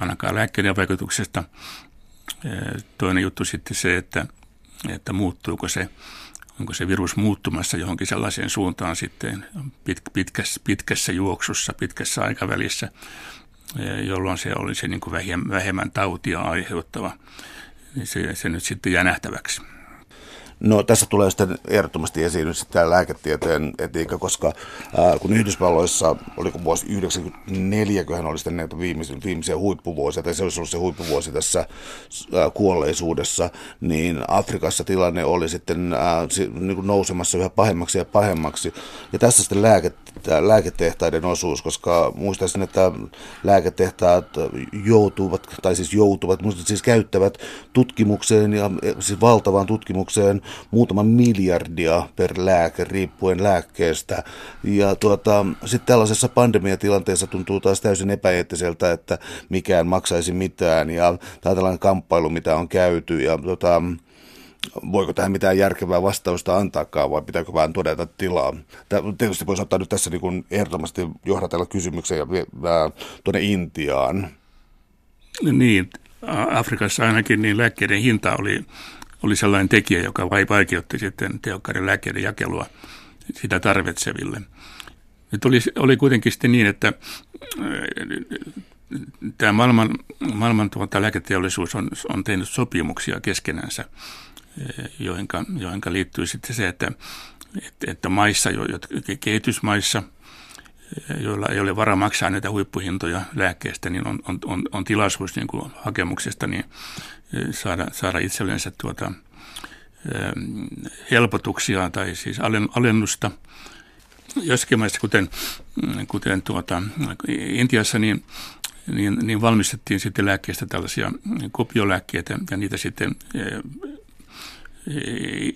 ainakaan lääkkeiden vaikutuksesta. Toinen juttu sitten se, että, että muuttuuko se onko se virus muuttumassa johonkin sellaiseen suuntaan sitten pitkässä, pitkässä juoksussa, pitkässä aikavälissä, jolloin se olisi niin kuin vähemmän tautia aiheuttava. Niin se, se nyt sitten jää nähtäväksi. No tässä tulee sitten ehdottomasti esiin nyt tämä lääketieteen etiikka, koska ää, kun Yhdysvalloissa, oliko vuosi 1994, kun oli sitten näitä viimeisiä, viimeisiä huippuvuosia, tai se olisi ollut se huippuvuosi tässä ää, kuolleisuudessa, niin Afrikassa tilanne oli sitten ää, niin kuin nousemassa yhä pahemmaksi ja pahemmaksi. Ja tässä sitten lääke, lääketehtaiden osuus, koska muistaisin, että lääketehtaat joutuvat, tai siis joutuvat, siis käyttävät tutkimukseen ja siis valtavaan tutkimukseen muutama miljardia per lääke riippuen lääkkeestä. Ja tuota, sitten tällaisessa pandemiatilanteessa tuntuu taas täysin epäeettiseltä, että mikään maksaisi mitään ja tämä tällainen kamppailu, mitä on käyty ja tuota, voiko tähän mitään järkevää vastausta antaakaan vai pitääkö vaan todeta tilaa. Tämä tietysti voisi ottaa nyt tässä niin kuin ehdottomasti johdatella kysymyksen ja tuonne Intiaan. Niin, Afrikassa ainakin niin lääkkeiden hinta oli oli sellainen tekijä, joka vaikeutti sitten tehokkaiden lääkkeiden jakelua sitä tarvitseville. Nyt oli, oli kuitenkin sitten niin, että tämä maailman, maailman tuota, lääketeollisuus on, on tehnyt sopimuksia keskenänsä, joihinka, joihinka liittyy sitten se, että, että, että maissa, kehitysmaissa, joilla ei ole varaa maksaa näitä huippuhintoja lääkkeestä, niin on, on, on, on tilaisuus niin kuin hakemuksesta niin saada, saada itsellensä tuota, helpotuksia tai siis alennusta. Jossakin maissa, kuten, kuten tuota, Intiassa, niin niin, niin valmistettiin sitten lääkkeistä tällaisia kopiolääkkeitä ja niitä sitten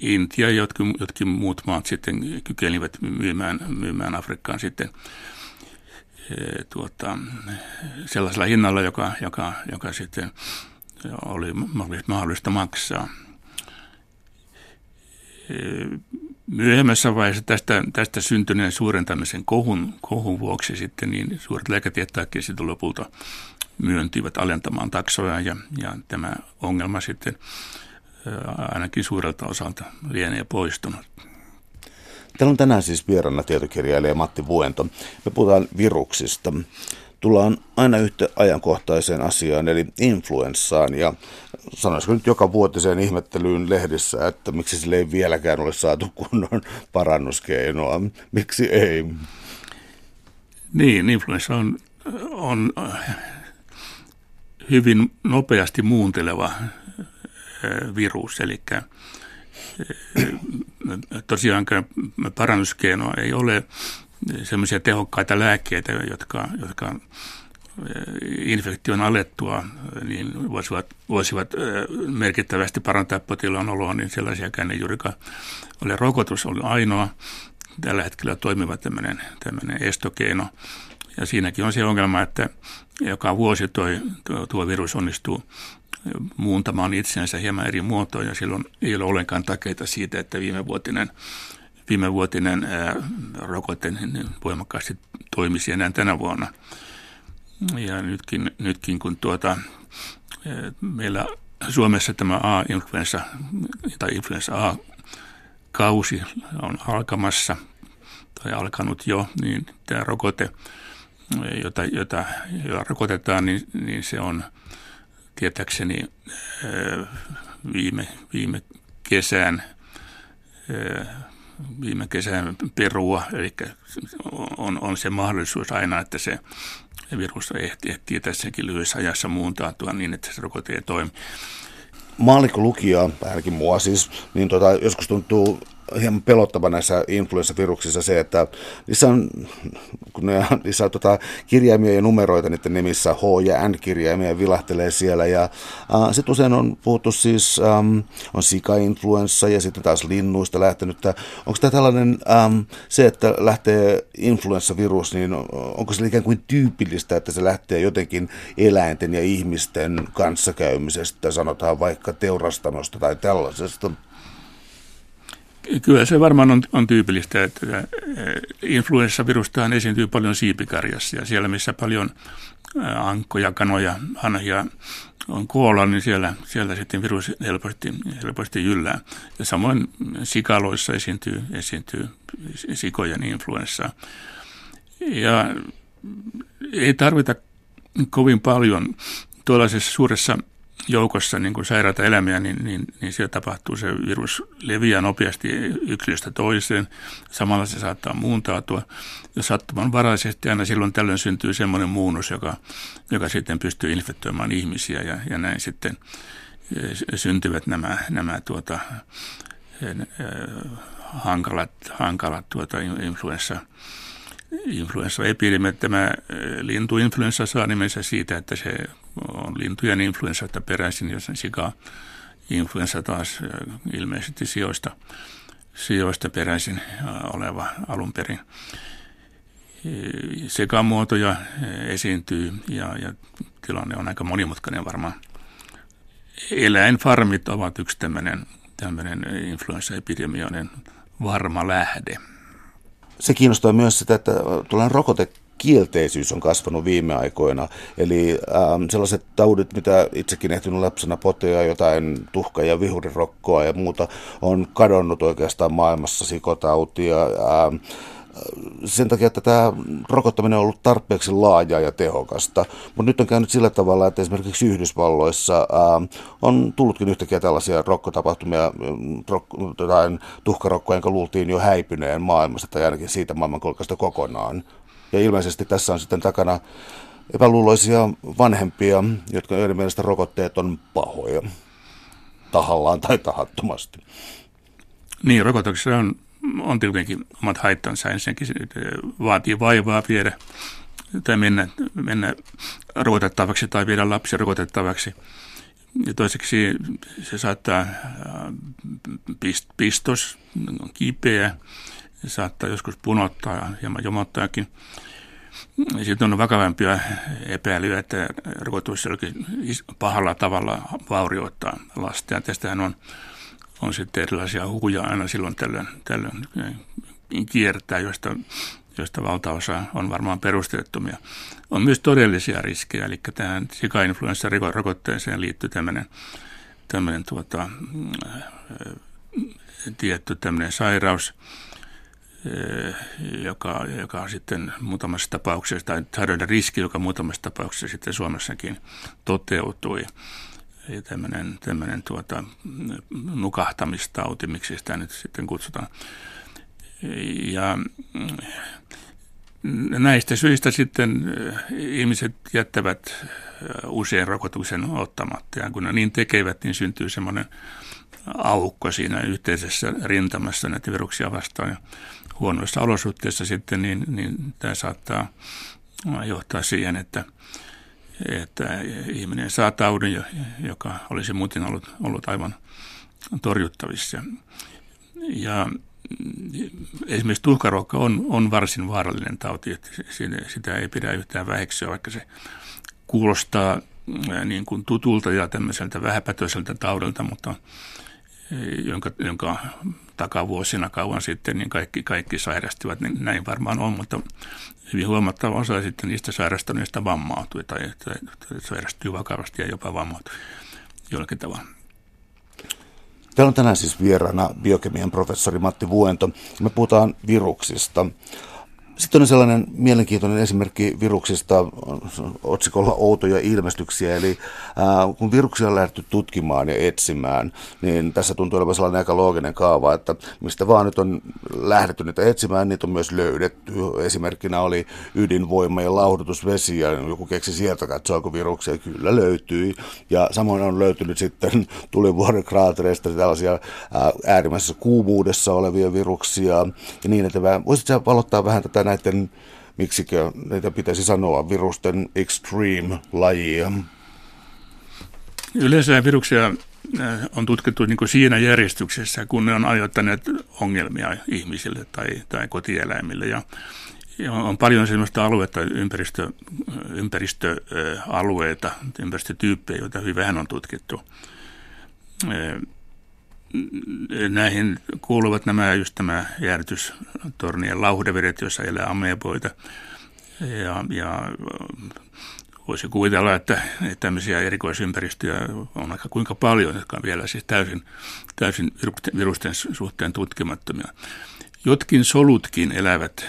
Intia ja jotkin, jotkin muut maat sitten kykenivät myymään, myymään Afrikkaan sitten tuota, sellaisella hinnalla, joka, joka, joka sitten oli mahdollista maksaa. Myöhemmässä vaiheessa tästä, tästä syntyneen suurentamisen kohun, kohun vuoksi sitten niin suuret lääketietäjätkin sitten lopulta myöntyivät alentamaan taksoja ja, ja tämä ongelma sitten ainakin suurelta osalta lienee poistunut. Täällä on tänään siis vieraana tietokirjailija Matti Vuento. Me puhutaan viruksista. Tullaan aina yhtä ajankohtaiseen asiaan, eli influenssaan. Ja sanoisiko nyt joka vuotiseen ihmettelyyn lehdissä, että miksi sille ei vieläkään ole saatu kunnon parannuskeinoa. Miksi ei? Niin, influenssa on, on hyvin nopeasti muunteleva virus, eli tosiaankaan parannuskeinoa ei ole semmoisia tehokkaita lääkkeitä, jotka, jotka infektion alettua niin voisivat, voisivat merkittävästi parantaa potilaan oloa, niin sellaisiakaan ei juurikaan ole. Rokotus oli ainoa tällä hetkellä toimiva tämmöinen, tämmöinen estokeino. Ja siinäkin on se ongelma, että joka vuosi toi, tuo virus onnistuu muuntamaan itseänsä hieman eri muotoon ja silloin ei ole ollenkaan takeita siitä, että viime vuotinen, viime vuotinen ää, rokote niin voimakkaasti toimisi enää tänä vuonna. Ja nytkin, nytkin kun tuota, meillä Suomessa tämä A-influenssa tai influenssa A-kausi on alkamassa tai alkanut jo, niin tämä rokote, jota, jota, jota rokotetaan, niin, niin se on – tietääkseni viime, viime kesän viime kesän perua, eli on, on se mahdollisuus aina, että se virus ehtii, ehtii tässäkin lyhyessä ajassa muuntautua niin, että se rokote ei toimi. Maalikko lukija, ainakin mua siis, niin tota, joskus tuntuu hieman pelottava näissä influenssaviruksissa se, että niissä on, kun ne, niissä on tota, kirjaimia ja numeroita niiden nimissä, H- ja N-kirjaimia vilahtelee siellä. Ja sitten usein on puhuttu siis, ähm, on sika-influenssa ja sitten taas linnuista lähtenyt. Onko tämä tällainen, ähm, se, että lähtee influenssavirus, niin onko se ikään kuin tyypillistä, että se lähtee jotenkin eläinten ja ihmisten kanssakäymisestä, sanotaan vaikka teurastamosta tai tällaisesta? Kyllä se varmaan on, on tyypillistä, että influenssavirustahan esiintyy paljon siipikarjassa ja siellä, missä paljon ankkoja, kanoja, hanhia on koolla, niin siellä, siellä sitten virus helposti, helposti jyllää. Ja samoin sikaloissa esiintyy, esiintyy sikojen influenssaa. Ja ei tarvita kovin paljon tuollaisessa suuressa joukossa niin kuin sairaita elämiä, niin, niin, niin siellä tapahtuu se virus leviää nopeasti yksilöstä toiseen. Samalla se saattaa muuntautua. Ja sattumanvaraisesti aina silloin tällöin syntyy semmoinen muunnus, joka, joka sitten pystyy infektoimaan ihmisiä ja, ja näin sitten eh, syntyvät nämä, nämä tuota, eh, hankalat, hankalat tuota influenssa influenssaepidemia. Tämä eh, lintuinfluenssa saa nimensä siitä, että se on lintujen influenssasta peräisin, jos sika influenssa taas eh, ilmeisesti sijoista, sijoista peräisin eh, oleva alun perin. Sekamuotoja esiintyy ja, ja tilanne on aika monimutkainen varmaan. Eläinfarmit ovat yksi tämmöinen, tämmöinen influenssaepidemioiden varma lähde se kiinnostaa myös sitä, että tällainen rokote kielteisyys on kasvanut viime aikoina. Eli ähm, sellaiset taudit, mitä itsekin ehtinyt lapsena potea, jotain tuhka- ja vihurirokkoa ja muuta, on kadonnut oikeastaan maailmassa, sikotautia, ähm, sen takia, että tämä rokottaminen on ollut tarpeeksi laajaa ja tehokasta. Mutta nyt on käynyt sillä tavalla, että esimerkiksi Yhdysvalloissa ää, on tullutkin yhtäkkiä tällaisia rokkotapahtumia, rok, jotain tuhkarokkoja, jonka luultiin jo häipyneen maailmasta tai ainakin siitä maailmankolkasta kokonaan. Ja ilmeisesti tässä on sitten takana epäluuloisia vanhempia, jotka joiden mielestä rokotteet on pahoja tahallaan tai tahattomasti. Niin, rokotuksessa on on tietenkin omat haittansa. Ensinnäkin se vaatii vaivaa viedä tai mennä, mennä rokotettavaksi tai viedä lapsi rokotettavaksi. Ja toiseksi se saattaa pistos, on kipeä, se saattaa joskus punottaa ja hieman jomottaakin. Sitten on vakavampia epäilyjä, että rokotus jollakin pahalla tavalla vaurioittaa lasta. Ja tästähän on on sitten erilaisia hukuja aina silloin tällöin, tällöin kiertää, joista, joista valtaosa on varmaan perusteettomia. On myös todellisia riskejä, eli tähän sika-influenssa-rokotteeseen liittyy tämmöinen, tämmöinen tuota, tietty tämmöinen sairaus, joka, joka sitten muutamassa tapauksessa, tai sairauden riski, joka muutamassa tapauksessa sitten Suomessakin toteutui tämmöinen, tämmöinen tuota, nukahtamistauti, miksi sitä nyt sitten kutsutaan. Ja näistä syistä sitten äh, ihmiset jättävät äh, usein rokotuksen ottamatta. Ja kun ne niin tekevät, niin syntyy semmoinen aukko siinä yhteisessä rintamassa näitä viruksia vastaan. Ja huonoissa olosuhteissa sitten, niin, niin tämä saattaa johtaa siihen, että että ihminen saa taudin, joka olisi muuten ollut, ollut aivan torjuttavissa. Ja esimerkiksi tuhkarokka on, on varsin vaarallinen tauti, että sitä ei pidä yhtään väheksyä, vaikka se kuulostaa niin kuin tutulta ja tämmöiseltä vähäpätöiseltä taudilta, mutta jonka, jonka takavuosina kauan sitten niin kaikki, kaikki sairastivat, niin näin varmaan on, mutta hyvin huomattava osa sitten niistä sairastuneista vammautui tai, tai, tai sairastui vakavasti ja jopa vammautui jollakin tavalla. Täällä on tänään siis vieraana biokemian professori Matti Vuento. Me puhutaan viruksista. Sitten on sellainen mielenkiintoinen esimerkki viruksista otsikolla outoja ilmestyksiä, eli ää, kun viruksia on lähdetty tutkimaan ja etsimään, niin tässä tuntuu olevan sellainen aika looginen kaava, että mistä vaan nyt on lähdetty niitä etsimään, niitä on myös löydetty. Esimerkkinä oli ydinvoima ja lauhdutusvesi, ja joku keksi sieltä katsoa, viruksia kyllä löytyi. Ja samoin on löytynyt sitten tulivuoren kraatereista tällaisia ää, äärimmäisessä kuumuudessa olevia viruksia, ja niin, että voisitko valottaa vähän tätä näiden, miksikö näitä pitäisi sanoa, virusten extreme-lajia? Yleensä viruksia äh, on tutkittu niin kuin siinä järjestyksessä, kun ne on aiheuttaneet ongelmia ihmisille tai, tai kotieläimille. Ja, ja on paljon sellaista aluetta, ympäristö, ympäristöalueita, ympäristötyyppejä, joita hyvin vähän on tutkittu. Näihin kuuluvat nämä just tämä jäädytystornien lauhdevedet, joissa elää ameboita. Ja, ja voisi kuvitella, että, että tämmöisiä erikoisympäristöjä on aika kuinka paljon, jotka on vielä siis täysin, täysin virusten suhteen tutkimattomia. Jotkin solutkin elävät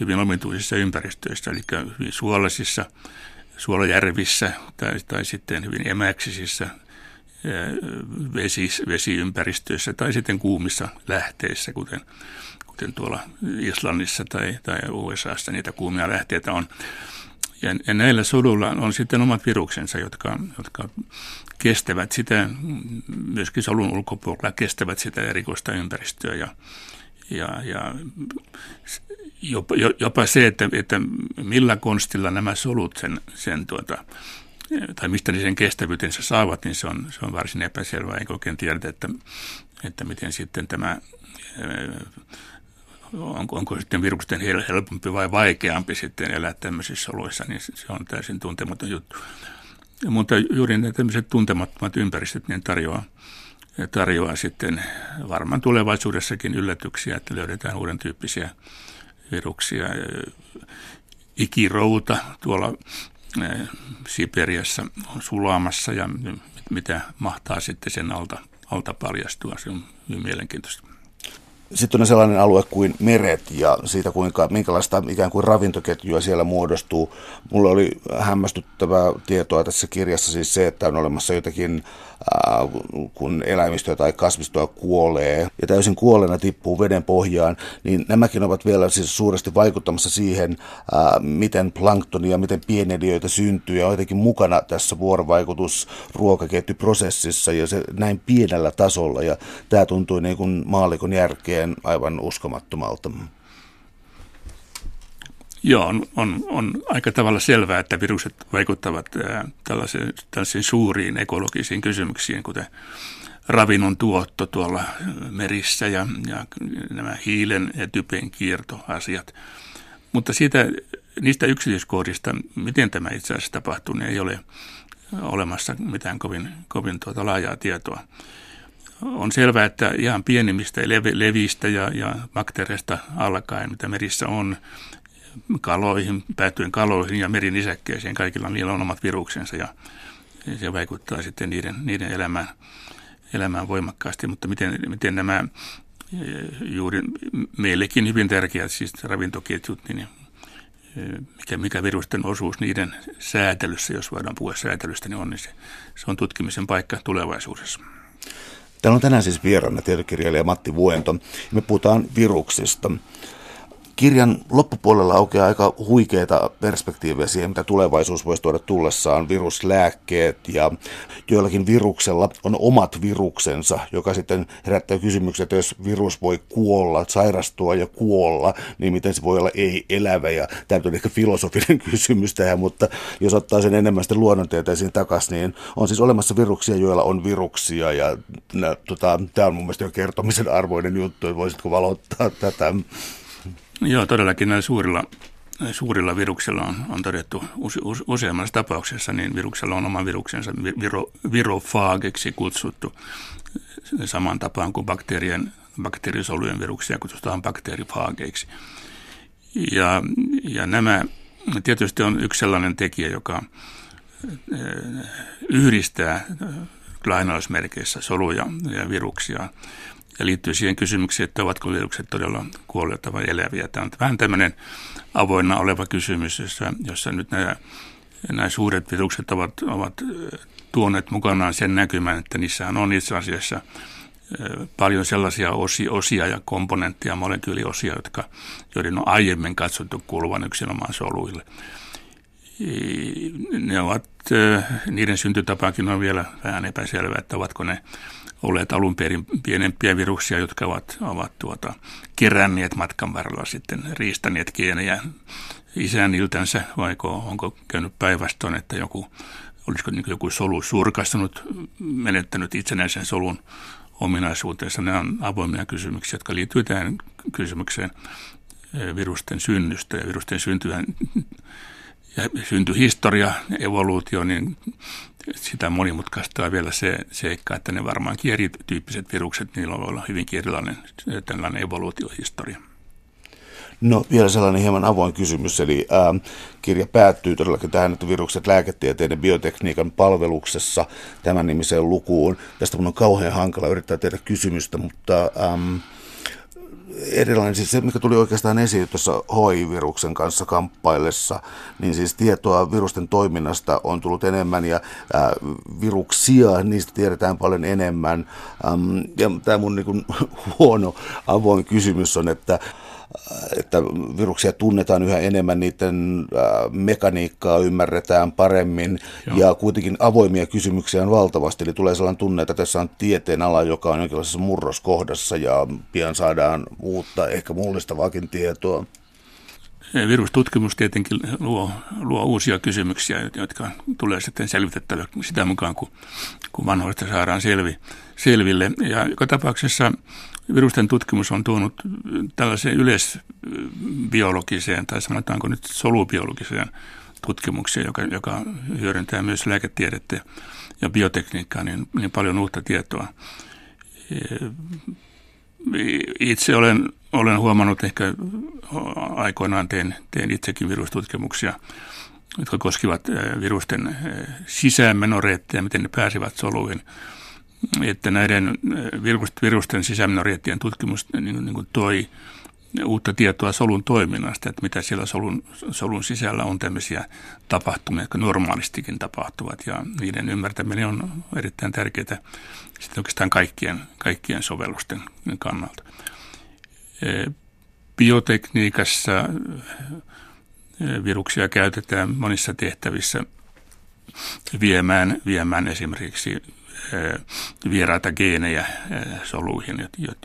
hyvin omituisissa ympäristöissä, eli hyvin suolaisissa, suolajärvissä tai, tai sitten hyvin emäksisissä vesi, vesiympäristöissä tai sitten kuumissa lähteissä, kuten, kuten tuolla Islannissa tai, tai USAssa niitä kuumia lähteitä on. Ja, ja näillä sodulla on sitten omat viruksensa, jotka, jotka kestävät sitä, myöskin solun ulkopuolella kestävät sitä erikoista ympäristöä ja, ja, ja jopa, jopa se, että, että millä konstilla nämä solut sen, sen tuota, tai mistä ne sen kestävyytensä saavat, niin se on, se on varsin epäselvää. Eikä oikein tiedetä, että, että miten sitten tämä, onko, onko sitten virusten helpompi vai vaikeampi sitten elää tämmöisissä oloissa, niin se on täysin tuntematon juttu. Mutta juuri ne tämmöiset tuntemattomat ympäristöt niin tarjoaa, tarjoaa sitten varmaan tulevaisuudessakin yllätyksiä, että löydetään uuden tyyppisiä viruksia ikirouta tuolla Siperiassa on sulamassa ja mitä mahtaa sitten sen alta, alta paljastua. Se on hyvin mielenkiintoista. Sitten on sellainen alue kuin meret ja siitä, kuinka, minkälaista ikään kuin ravintoketjua siellä muodostuu. Mulla oli hämmästyttävää tietoa tässä kirjassa siis se, että on olemassa jotakin Äh, kun eläimistöä tai kasvistoa kuolee ja täysin kuolleena tippuu veden pohjaan, niin nämäkin ovat vielä siis suuresti vaikuttamassa siihen, äh, miten planktonia, miten pieneliöitä syntyy ja on jotenkin mukana tässä vuorovaikutus ruokaketjuprosessissa ja se näin pienellä tasolla ja tämä tuntui niin kuin maallikon järkeen aivan uskomattomalta. Joo, on, on, on aika tavalla selvää, että virukset vaikuttavat tällaisiin, tällaisiin suuriin ekologisiin kysymyksiin, kuten ravinnon tuotto tuolla merissä ja, ja nämä hiilen ja typen kiertoasiat. Mutta siitä, niistä yksityiskohdista, miten tämä itse asiassa tapahtuu, niin ei ole olemassa mitään kovin, kovin tuota laajaa tietoa. On selvää, että ihan pienimmistä levistä ja, ja bakteereista alkaen, mitä merissä on, kaloihin, päätyen kaloihin ja merinisäkkeisiin. Kaikilla niillä on omat viruksensa ja se vaikuttaa sitten niiden, niiden elämään, elämään voimakkaasti. Mutta miten, miten nämä eh, juuri meillekin hyvin tärkeät siis ravintoketjut, niin eh, mikä, mikä virusten osuus niiden säätelyssä, jos voidaan puhua säätelystä, niin on, niin se, se on tutkimisen paikka tulevaisuudessa. Täällä on tänään siis vieraana tietokirjailija Matti Vuento. Me puhutaan viruksista. Kirjan loppupuolella aukeaa aika huikeita perspektiivejä siihen, mitä tulevaisuus voisi tuoda tullessaan, viruslääkkeet ja joillakin viruksella on omat viruksensa, joka sitten herättää kysymyksen, että jos virus voi kuolla, sairastua ja kuolla, niin miten se voi olla ei-elävä ja tämä on ehkä filosofinen kysymys tähän, mutta jos ottaa sen enemmän sitten luonnontieteisiin takaisin, niin on siis olemassa viruksia, joilla on viruksia. Ja tota, tämä on mun mielestä jo kertomisen arvoinen juttu, että voisitko valottaa tätä? Joo, todellakin näillä suurilla, suurilla viruksilla on, on todettu use, use, useammassa tapauksessa, niin viruksella on oma viruksensa viro, virofaageksi kutsuttu saman tapaan kuin bakteerien, bakteerisolujen viruksia kutsutaan bakteerifaageiksi. Ja, ja nämä tietysti on yksi sellainen tekijä, joka eh, yhdistää lainausmerkeissä soluja ja viruksia ja liittyy siihen kysymykseen, että ovatko virukset todella kuolleita vai eläviä. Tämä on vähän tämmöinen avoinna oleva kysymys, jossa, jossa nyt nämä, nämä suuret virukset ovat, ovat tuoneet mukanaan sen näkymän, että niissä on itse asiassa paljon sellaisia osia, osia ja komponentteja, molekyyliosia, jotka, joiden on aiemmin katsottu kuuluvan yksinomaan soluille. Ne ovat, niiden syntytapakin on vielä vähän epäselvää, että ovatko ne olleet alun perin pienempiä viruksia, jotka ovat, ovat tuota, keränneet matkan varrella sitten riistäneet geenejä isäniltänsä, vai onko käynyt päinvastoin, että joku, olisiko niin joku solu surkastunut, menettänyt itsenäisen solun ominaisuutensa. Nämä on avoimia kysymyksiä, jotka liittyvät tähän kysymykseen eh, virusten synnystä ja virusten syntyä ja syntyhistoria, evoluutio, niin sitä monimutkaistaa vielä se seikka, että ne varmaankin erityyppiset virukset, niillä voi olla hyvinkin erilainen tällainen evoluutiohistoria. No vielä sellainen hieman avoin kysymys, eli ää, kirja päättyy todellakin tähän, että virukset lääketieteiden biotekniikan palveluksessa tämän nimiseen lukuun. Tästä mun on kauhean hankala yrittää tehdä kysymystä, mutta... Äm, erilainen, siis se mikä tuli oikeastaan esiin tuossa HIV-viruksen kanssa kamppaillessa, niin siis tietoa virusten toiminnasta on tullut enemmän ja ää, viruksia, niistä tiedetään paljon enemmän. Ähm, ja tämä mun niin kuin, huono avoin kysymys on, että että viruksia tunnetaan yhä enemmän, niiden mekaniikkaa ymmärretään paremmin Joo. ja kuitenkin avoimia kysymyksiä on valtavasti. Eli tulee sellainen tunne, että tässä on tieteen ala, joka on jonkinlaisessa murroskohdassa ja pian saadaan uutta, ehkä mullistavaakin tietoa. Virustutkimus tietenkin luo, luo uusia kysymyksiä, jotka tulee sitten selvitettävä sitä mukaan, kun, kun vanhoista saadaan selvi, selville. Ja joka tapauksessa virusten tutkimus on tuonut tällaiseen yleisbiologiseen tai sanotaanko nyt solubiologiseen tutkimukseen, joka, joka hyödyntää myös lääketiedettä ja biotekniikkaa, niin, niin paljon uutta tietoa. Itse olen olen huomannut ehkä aikoinaan teen, teen itsekin virustutkimuksia, jotka koskivat virusten sisäänmenoreittejä, miten ne pääsevät soluihin. Että näiden virusten sisäänmenoreittien tutkimus niin, niin kuin toi uutta tietoa solun toiminnasta, että mitä siellä solun, solun sisällä on tämmöisiä tapahtumia, jotka normaalistikin tapahtuvat ja niiden ymmärtäminen on erittäin tärkeää sitten oikeastaan kaikkien, kaikkien sovellusten kannalta. Biotekniikassa viruksia käytetään monissa tehtävissä viemään, viemään esimerkiksi vieraita geenejä soluihin ja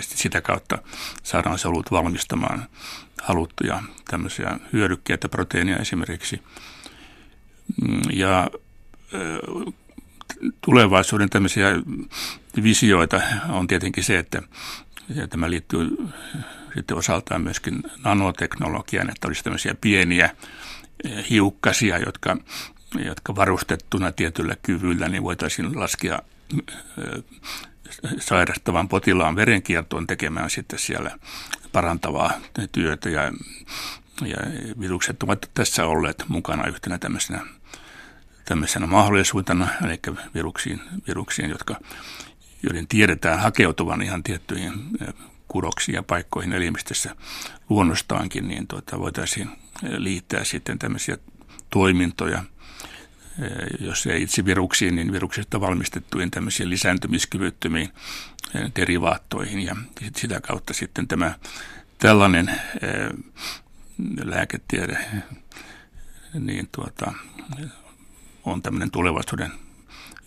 sitä kautta saadaan solut valmistamaan haluttuja tämmöisiä hyödykkeitä, proteiinia esimerkiksi. Mm, ja tulevaisuuden tämmöisiä visioita on tietenkin se, että ja tämä liittyy sitten osaltaan myöskin nanoteknologiaan, että olisi tämmöisiä pieniä hiukkasia, jotka jotka varustettuna tietyllä kyvyllä, niin voitaisiin laskea sairastavan potilaan verenkiertoon tekemään sitten siellä parantavaa työtä. Ja, ja virukset ovat tässä olleet mukana yhtenä tämmöisenä, tämmöisenä mahdollisuutena, eli viruksiin, viruksiin jotka, joiden tiedetään hakeutuvan ihan tiettyihin kudoksiin ja paikkoihin elimistössä luonnostaankin, niin tuota, voitaisiin liittää sitten tämmöisiä toimintoja – Eh, jos ei itse viruksiin, niin viruksista valmistettuihin tämmöisiin lisääntymiskyvyttömiin eh, derivaattoihin ja sitä kautta sitten tämä tällainen eh, lääketiede niin tuota, on tämmöinen tulevaisuuden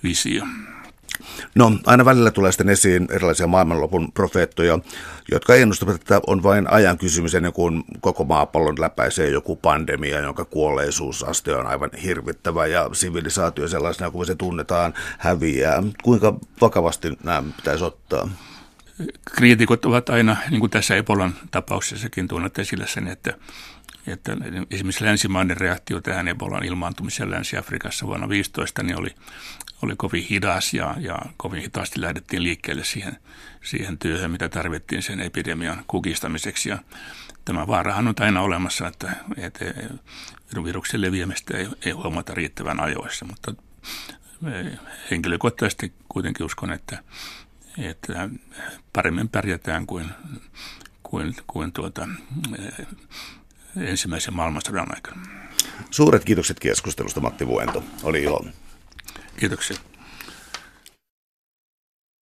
visio. No, aina välillä tulee sitten esiin erilaisia maailmanlopun profeettoja, jotka ennustavat, että on vain ajan kysymys ennen kuin koko maapallon läpäisee joku pandemia, jonka kuolleisuusaste on aivan hirvittävä ja sivilisaatio sellaisena kuin se tunnetaan häviää. Kuinka vakavasti nämä pitäisi ottaa? Kriitikot ovat aina, niin kuin tässä Ebolan tapauksessakin tuonut esille sen, että että esimerkiksi länsimainen reaktio tähän Ebolan ilmaantumiseen Länsi-Afrikassa vuonna 2015 niin oli, oli kovin hidas ja, ja kovin hitaasti lähdettiin liikkeelle siihen, siihen työhön, mitä tarvittiin sen epidemian kukistamiseksi. Ja tämä vaarahan on aina olemassa, että, että viruksen leviämistä ei, ei huomata riittävän ajoissa, mutta henkilökohtaisesti kuitenkin uskon, että, että paremmin pärjätään kuin, kuin, kuin tuota, ensimmäisen maailmansodan aikana. Suuret kiitokset keskustelusta Matti Vuento. Oli ilo. Kiitoksia.